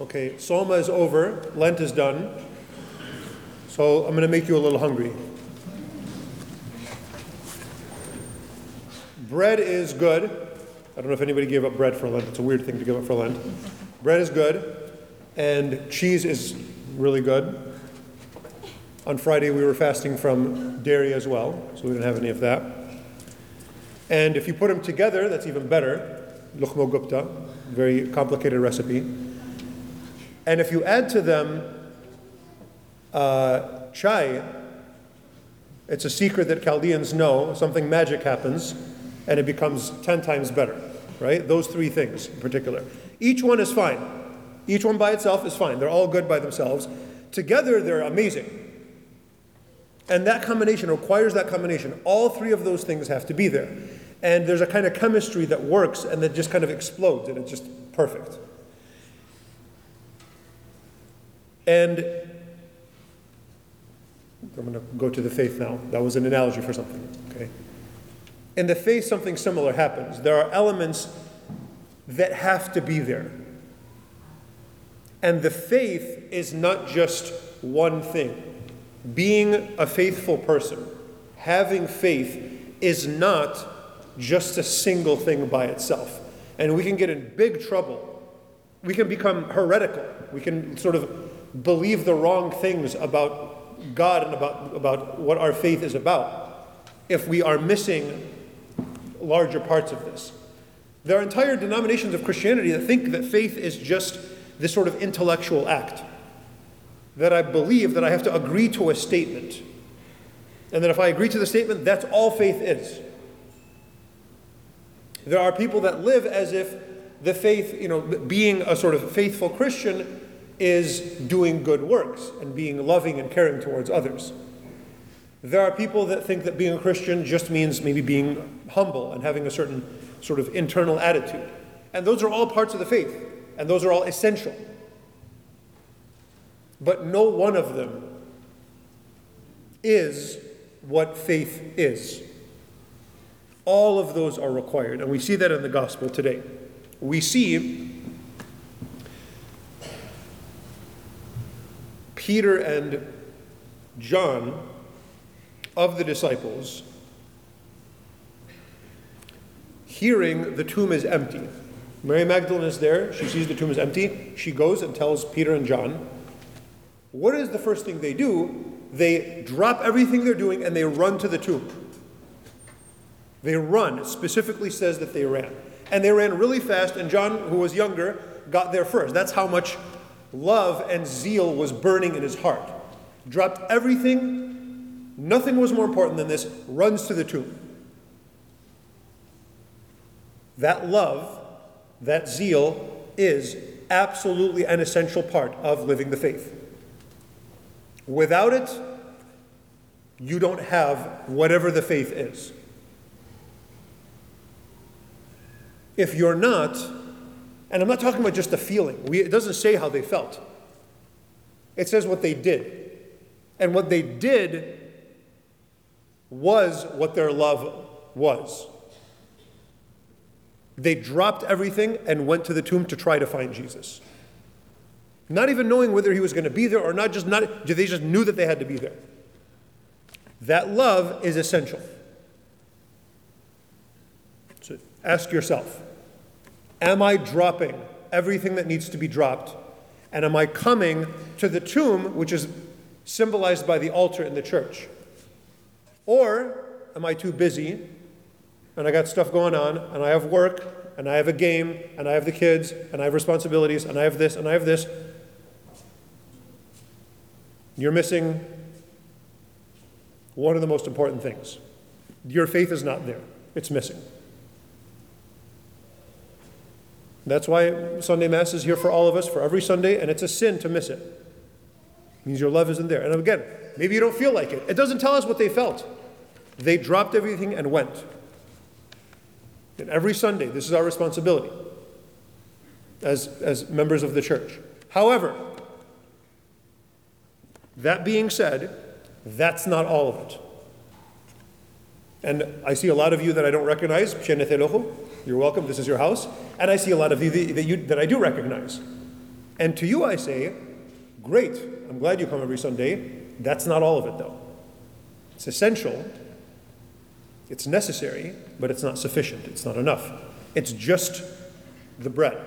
Okay, Soma is over, Lent is done. So I'm going to make you a little hungry. Bread is good. I don't know if anybody gave up bread for Lent. It's a weird thing to give up for Lent. Bread is good, and cheese is really good. On Friday, we were fasting from dairy as well, so we didn't have any of that. And if you put them together, that's even better. Lukhmo Gupta, very complicated recipe. And if you add to them uh, chai, it's a secret that Chaldeans know. Something magic happens, and it becomes 10 times better, right? Those three things in particular. Each one is fine. Each one by itself is fine. They're all good by themselves. Together, they're amazing. And that combination requires that combination. All three of those things have to be there. And there's a kind of chemistry that works and that just kind of explodes, and it's just perfect. And I'm going to go to the faith now. That was an analogy for something, okay? In the faith, something similar happens. There are elements that have to be there. And the faith is not just one thing. Being a faithful person, having faith, is not just a single thing by itself. And we can get in big trouble. We can become heretical. We can sort of believe the wrong things about God and about, about what our faith is about if we are missing larger parts of this. There are entire denominations of Christianity that think that faith is just this sort of intellectual act. That I believe that I have to agree to a statement. And that if I agree to the statement, that's all faith is. There are people that live as if the faith, you know, being a sort of faithful Christian is doing good works and being loving and caring towards others. There are people that think that being a Christian just means maybe being humble and having a certain sort of internal attitude. And those are all parts of the faith, and those are all essential. But no one of them is what faith is. All of those are required, and we see that in the gospel today. We see Peter and John of the disciples hearing the tomb is empty. Mary Magdalene is there. She sees the tomb is empty. She goes and tells Peter and John. What is the first thing they do? They drop everything they're doing and they run to the tomb. They run. It specifically says that they ran. And they ran really fast, and John, who was younger, got there first. That's how much love and zeal was burning in his heart. Dropped everything, nothing was more important than this, runs to the tomb. That love, that zeal, is absolutely an essential part of living the faith. Without it, you don't have whatever the faith is. If you're not, and I'm not talking about just the feeling, we, it doesn't say how they felt, it says what they did. And what they did was what their love was. They dropped everything and went to the tomb to try to find Jesus. Not even knowing whether he was going to be there or not, just not, they just knew that they had to be there. That love is essential. So ask yourself Am I dropping everything that needs to be dropped? And am I coming to the tomb, which is symbolized by the altar in the church? Or am I too busy and I got stuff going on and I have work and I have a game and I have the kids and I have responsibilities and I have this and I have this? You're missing one of the most important things. Your faith is not there, it's missing. That's why Sunday Mass is here for all of us, for every Sunday, and it's a sin to miss it. It means your love isn't there. And again, maybe you don't feel like it. It doesn't tell us what they felt. They dropped everything and went. And every Sunday, this is our responsibility as, as members of the church. However, that being said, that's not all of it. And I see a lot of you that I don't recognize. You're welcome. This is your house. And I see a lot of you that, you, that I do recognize. And to you I say, great, I'm glad you come every Sunday. That's not all of it, though. It's essential, it's necessary, but it's not sufficient. It's not enough. It's just the bread.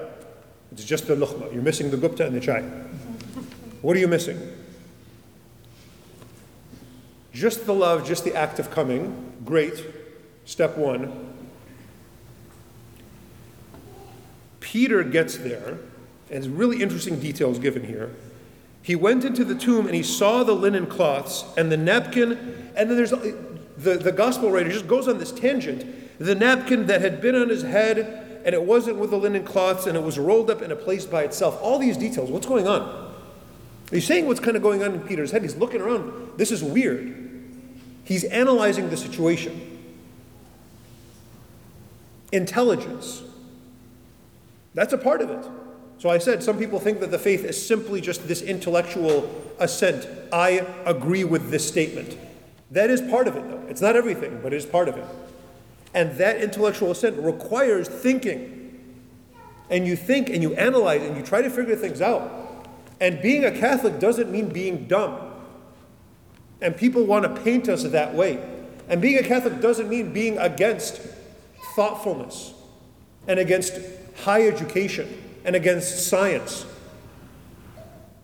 It's just the lukhma. You're missing the gupta and the chai. What are you missing? Just the love, just the act of coming. Great. Step one. Peter gets there, and really interesting details given here. He went into the tomb and he saw the linen cloths and the napkin, and then there's the, the gospel writer just goes on this tangent. The napkin that had been on his head, and it wasn't with the linen cloths, and it was rolled up in a place by itself. All these details. What's going on? He's saying what's kind of going on in Peter's head. He's looking around. This is weird. He's analyzing the situation. Intelligence. That's a part of it. So I said some people think that the faith is simply just this intellectual assent. I agree with this statement. That is part of it, though. It's not everything, but it is part of it. And that intellectual assent requires thinking. And you think and you analyze and you try to figure things out. And being a Catholic doesn't mean being dumb. And people want to paint us that way. And being a Catholic doesn't mean being against thoughtfulness and against high education and against science.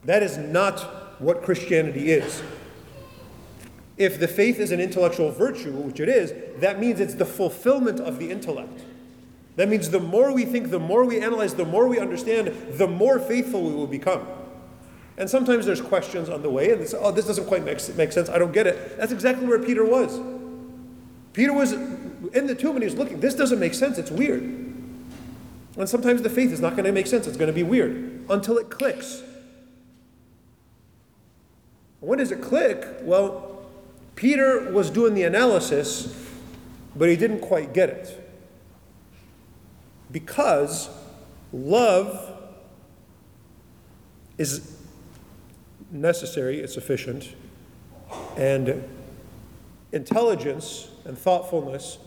That is not what Christianity is. If the faith is an intellectual virtue, which it is, that means it's the fulfillment of the intellect. That means the more we think, the more we analyze, the more we understand, the more faithful we will become. And sometimes there's questions on the way, and they say, oh, this doesn't quite make, make sense. I don't get it. That's exactly where Peter was. Peter was in the tomb and he was looking. This doesn't make sense. It's weird. And sometimes the faith is not going to make sense, it's going to be weird until it clicks. When does it click? Well, Peter was doing the analysis, but he didn't quite get it. Because love is necessary, it's sufficient, and intelligence and thoughtfulness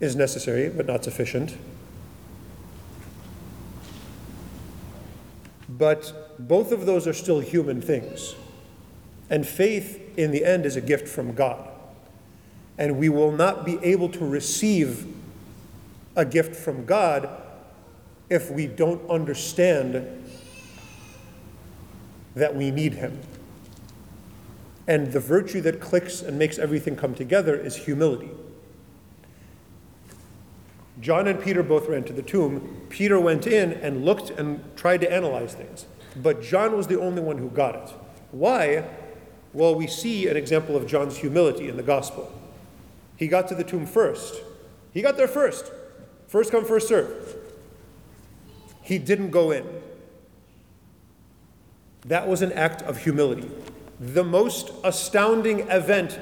is necessary but not sufficient. But both of those are still human things. And faith, in the end, is a gift from God. And we will not be able to receive a gift from God if we don't understand that we need Him. And the virtue that clicks and makes everything come together is humility. John and Peter both ran to the tomb. Peter went in and looked and tried to analyze things. But John was the only one who got it. Why? Well, we see an example of John's humility in the gospel. He got to the tomb first. He got there first. First come, first serve. He didn't go in. That was an act of humility. The most astounding event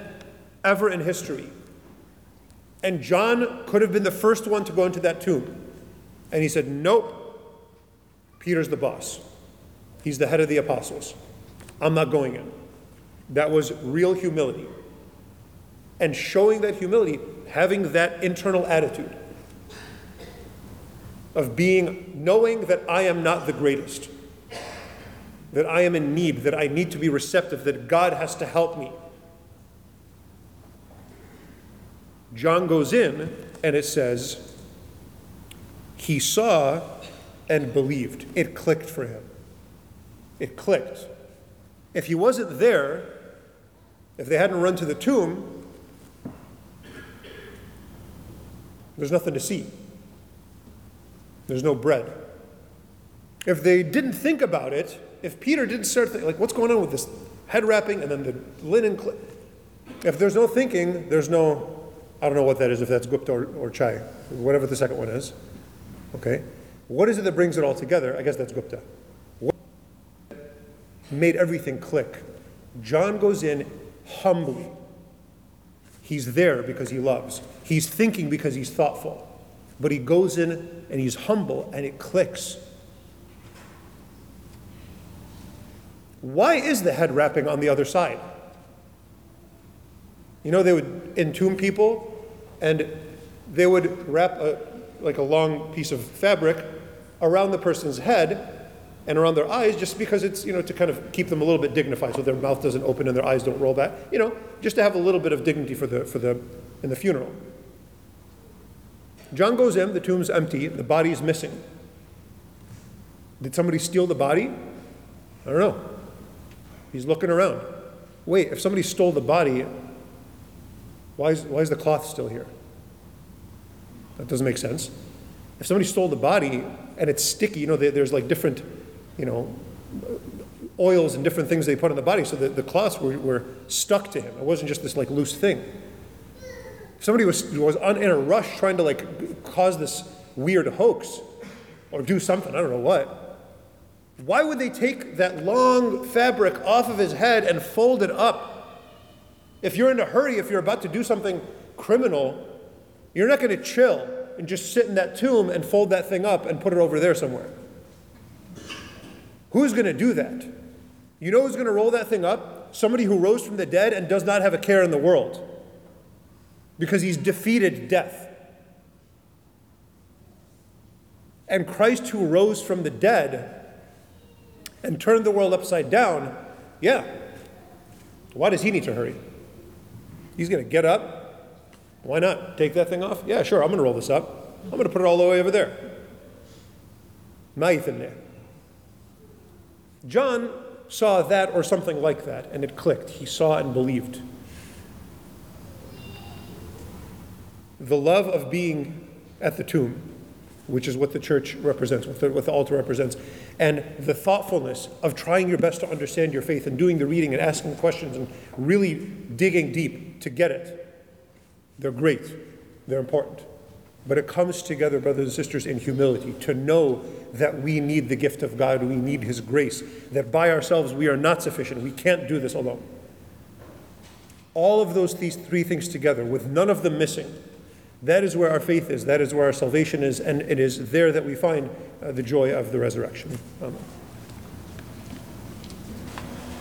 ever in history and John could have been the first one to go into that tomb. And he said, Nope, Peter's the boss. He's the head of the apostles. I'm not going in. That was real humility. And showing that humility, having that internal attitude of being, knowing that I am not the greatest, that I am in need, that I need to be receptive, that God has to help me. John goes in and it says, he saw and believed. It clicked for him. It clicked. If he wasn't there, if they hadn't run to the tomb, there's nothing to see. There's no bread. If they didn't think about it, if Peter didn't start thinking, like, what's going on with this head wrapping and then the linen, cl-? if there's no thinking, there's no I don't know what that is, if that's Gupta or, or Chai, whatever the second one is. Okay? What is it that brings it all together? I guess that's Gupta. What made everything click? John goes in humbly. He's there because he loves. He's thinking because he's thoughtful. But he goes in and he's humble and it clicks. Why is the head wrapping on the other side? You know, they would entomb people and they would wrap a, like a long piece of fabric around the person's head and around their eyes just because it's, you know, to kind of keep them a little bit dignified so their mouth doesn't open and their eyes don't roll back. You know, just to have a little bit of dignity for the, for the, in the funeral. John goes in, the tomb's empty, the body's missing. Did somebody steal the body? I don't know. He's looking around. Wait, if somebody stole the body, why is, why is the cloth still here? That doesn't make sense. If somebody stole the body and it's sticky, you know, there- there's like different, you know, oils and different things they put on the body, so the, the cloths were, were stuck to him. It wasn't just this like loose thing. If somebody was, was on, in a rush trying to like cause this weird hoax or do something, I don't know what, why would they take that long fabric off of his head and fold it up? If you're in a hurry, if you're about to do something criminal, you're not going to chill and just sit in that tomb and fold that thing up and put it over there somewhere. Who's going to do that? You know who's going to roll that thing up? Somebody who rose from the dead and does not have a care in the world because he's defeated death. And Christ, who rose from the dead and turned the world upside down, yeah. Why does he need to hurry? He's going to get up. Why not? Take that thing off? Yeah, sure, I'm going to roll this up. I'm going to put it all the way over there. Knife in there. John saw that or something like that, and it clicked. He saw and believed. The love of being at the tomb, which is what the church represents, what the, what the altar represents, and the thoughtfulness of trying your best to understand your faith and doing the reading and asking questions and really digging deep to get it. They're great, they're important. But it comes together, brothers and sisters, in humility to know that we need the gift of God, we need His grace, that by ourselves we are not sufficient, we can't do this alone. All of those these three things together, with none of them missing, that is where our faith is, that is where our salvation is, and it is there that we find uh, the joy of the resurrection. Amen.